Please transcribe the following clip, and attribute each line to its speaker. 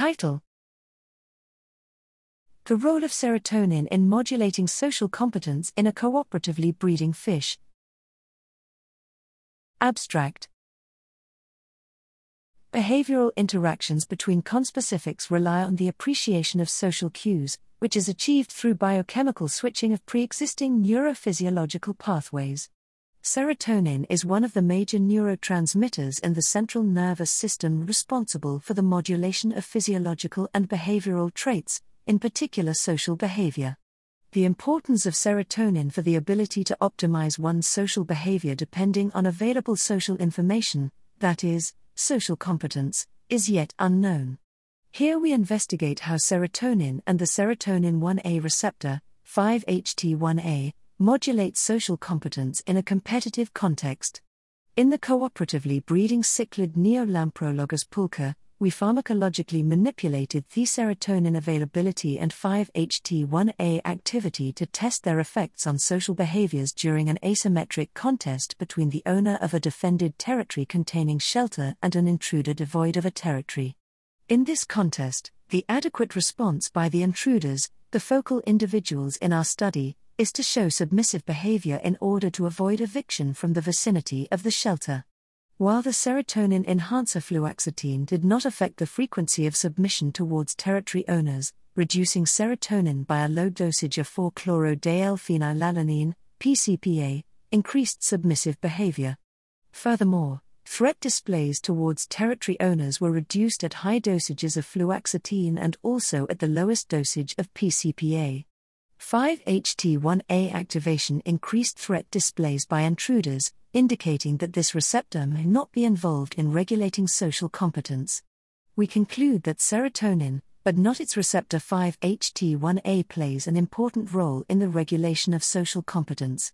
Speaker 1: Title The role of serotonin in modulating social competence in a cooperatively breeding fish. Abstract Behavioral interactions between conspecifics rely on the appreciation of social cues, which is achieved through biochemical switching of pre existing neurophysiological pathways. Serotonin is one of the major neurotransmitters in the central nervous system responsible for the modulation of physiological and behavioral traits, in particular social behavior. The importance of serotonin for the ability to optimize one's social behavior depending on available social information, that is, social competence, is yet unknown. Here we investigate how serotonin and the serotonin 1A receptor, 5-HT1A, modulate social competence in a competitive context. In the cooperatively breeding cichlid Neolamprologus pulcher, we pharmacologically manipulated the serotonin availability and 5-HT1A activity to test their effects on social behaviors during an asymmetric contest between the owner of a defended territory containing shelter and an intruder devoid of a territory. In this contest, the adequate response by the intruders, the focal individuals in our study, is to show submissive behavior in order to avoid eviction from the vicinity of the shelter. While the serotonin enhancer fluoxetine did not affect the frequency of submission towards territory owners, reducing serotonin by a low dosage of 4 chloro-dl-phenylalanine, PCPA, increased submissive behavior. Furthermore, threat displays towards territory owners were reduced at high dosages of fluoxetine and also at the lowest dosage of PCPA. 5-HT1A activation increased threat displays by intruders, indicating that this receptor may not be involved in regulating social competence. We conclude that serotonin, but not its receptor 5-HT1A, plays an important role in the regulation of social competence.